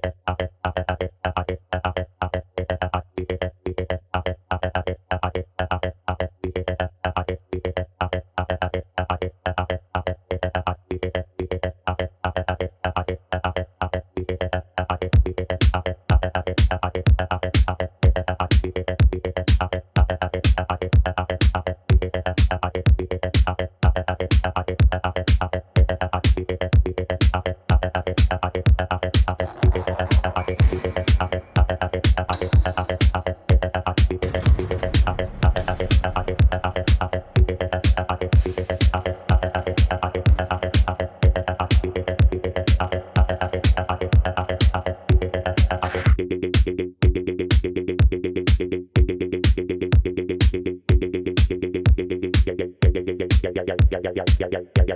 there.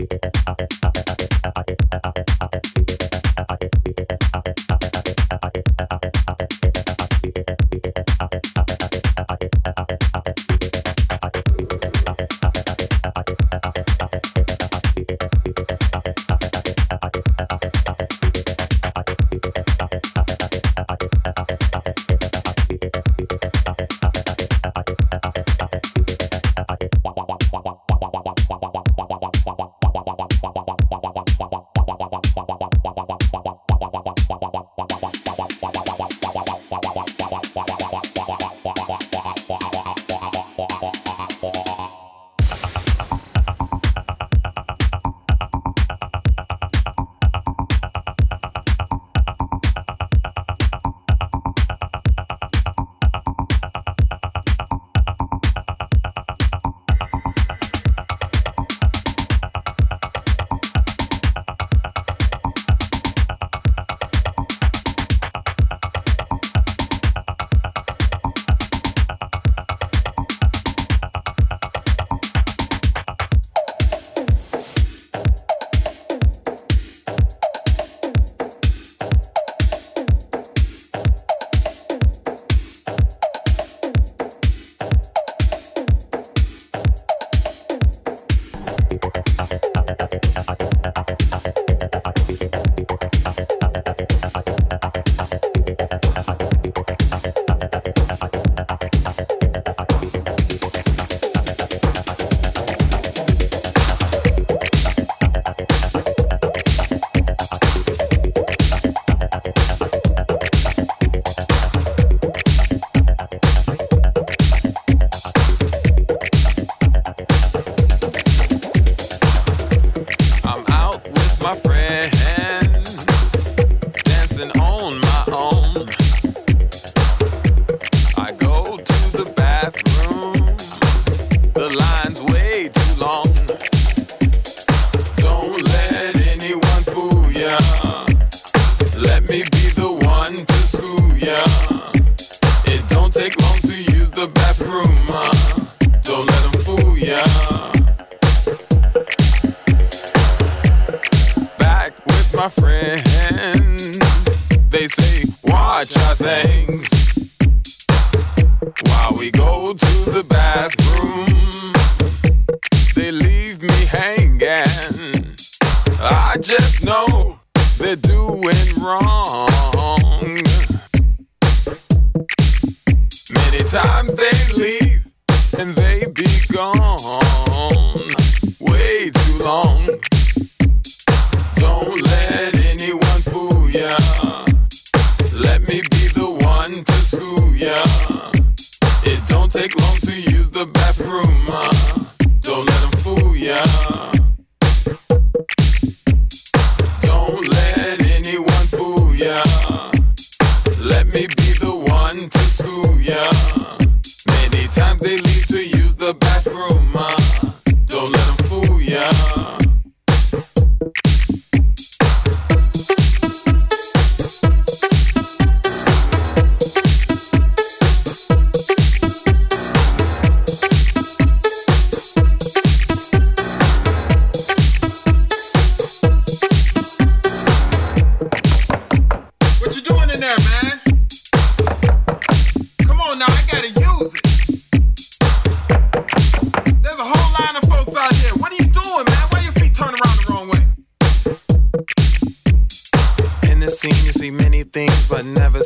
Let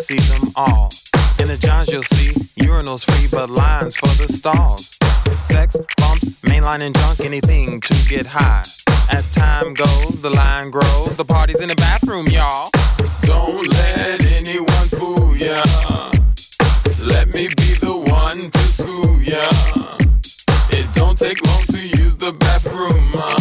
see them all. In the Johns, you'll see urinals free, but lines for the stalls. Sex, bumps, mainline and anything to get high. As time goes, the line grows. The party's in the bathroom, y'all. Don't let anyone fool ya. Let me be the one to school ya. It don't take long to use the bathroom. Uh.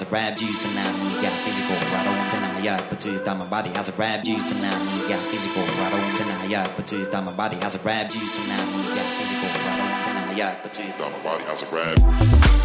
Grabbed you tonight you got physical. I don't deny ya, but to thought my body has grabbed you tonight you got physical. I don't deny ya, but to thought my body has grabbed you tonight you got physical. I don't deny ya, but to thought my body has grabbed.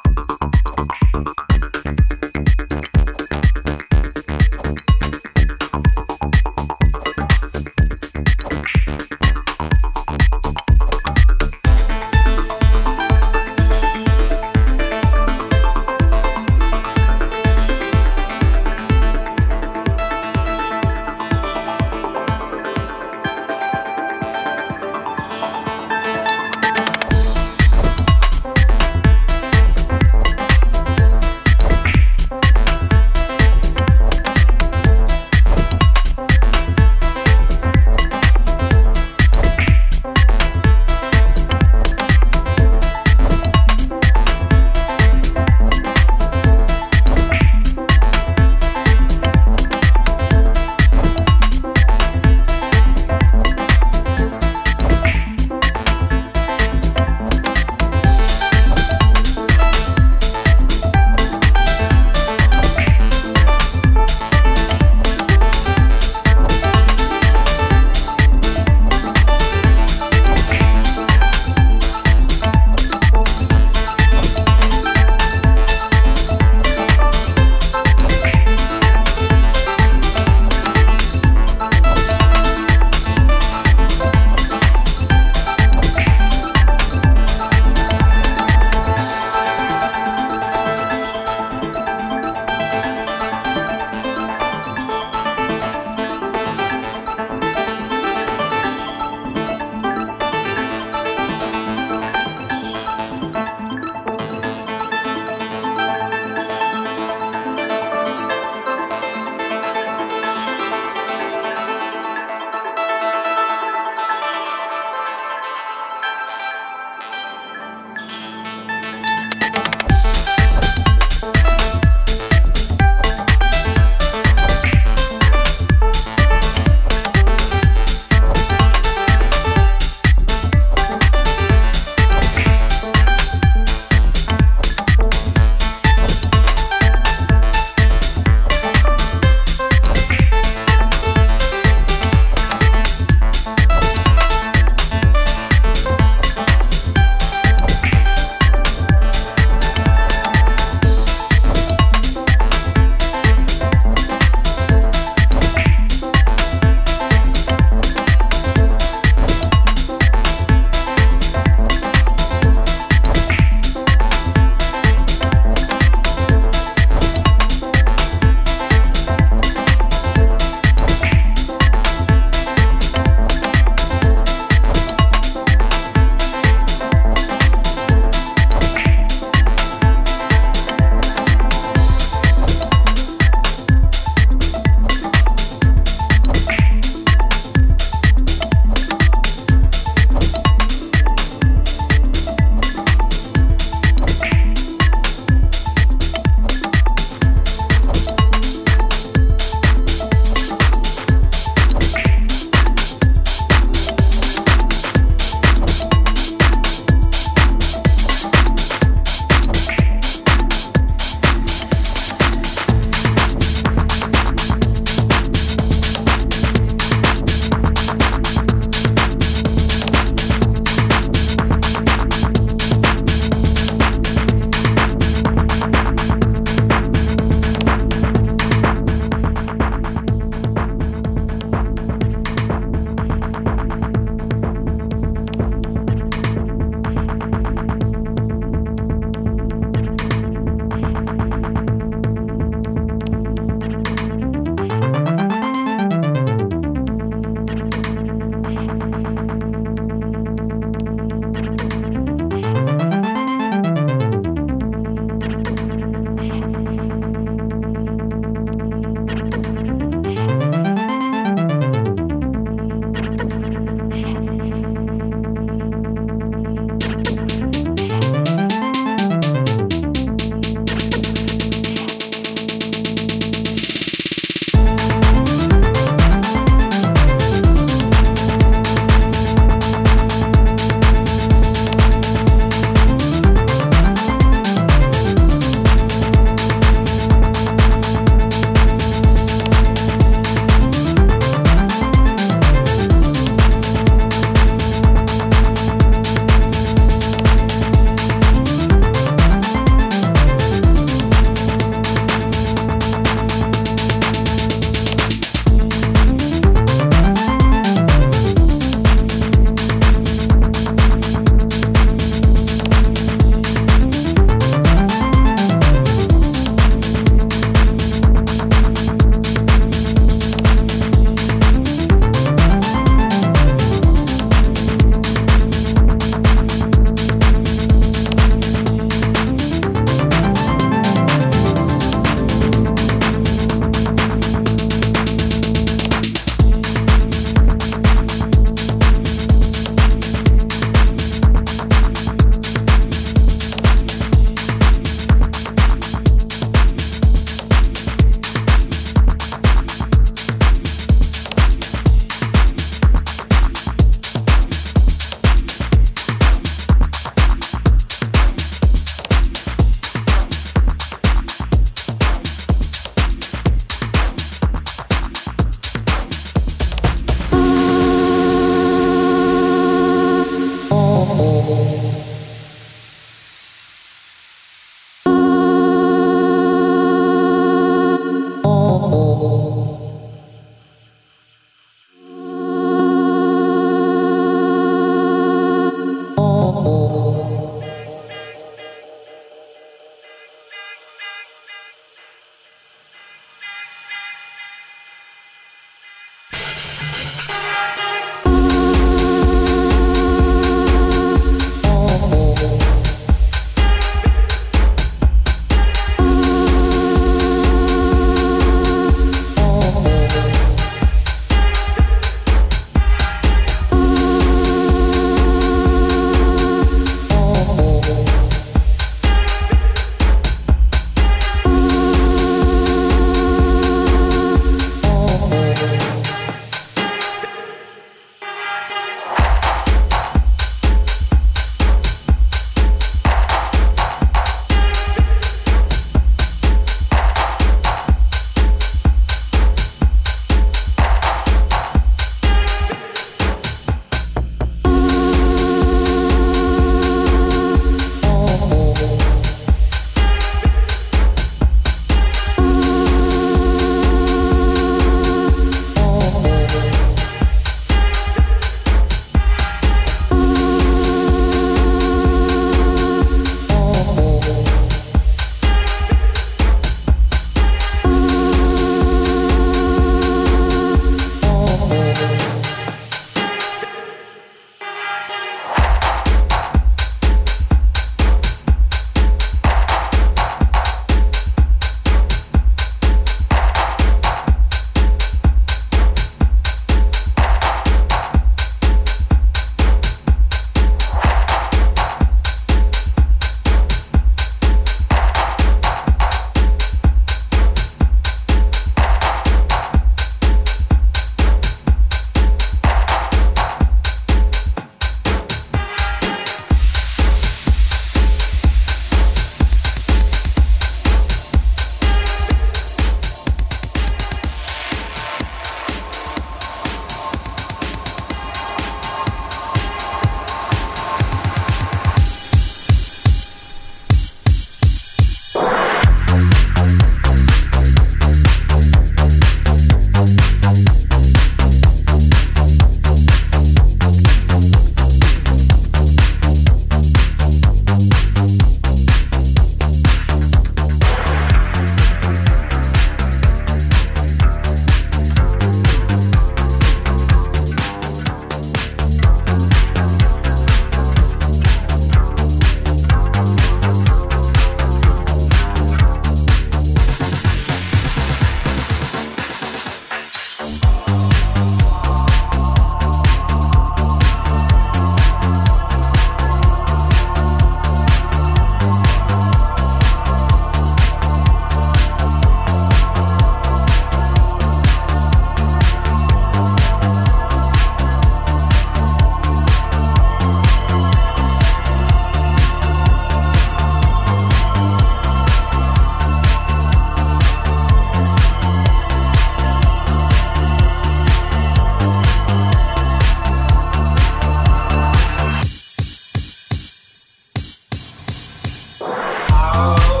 Oh.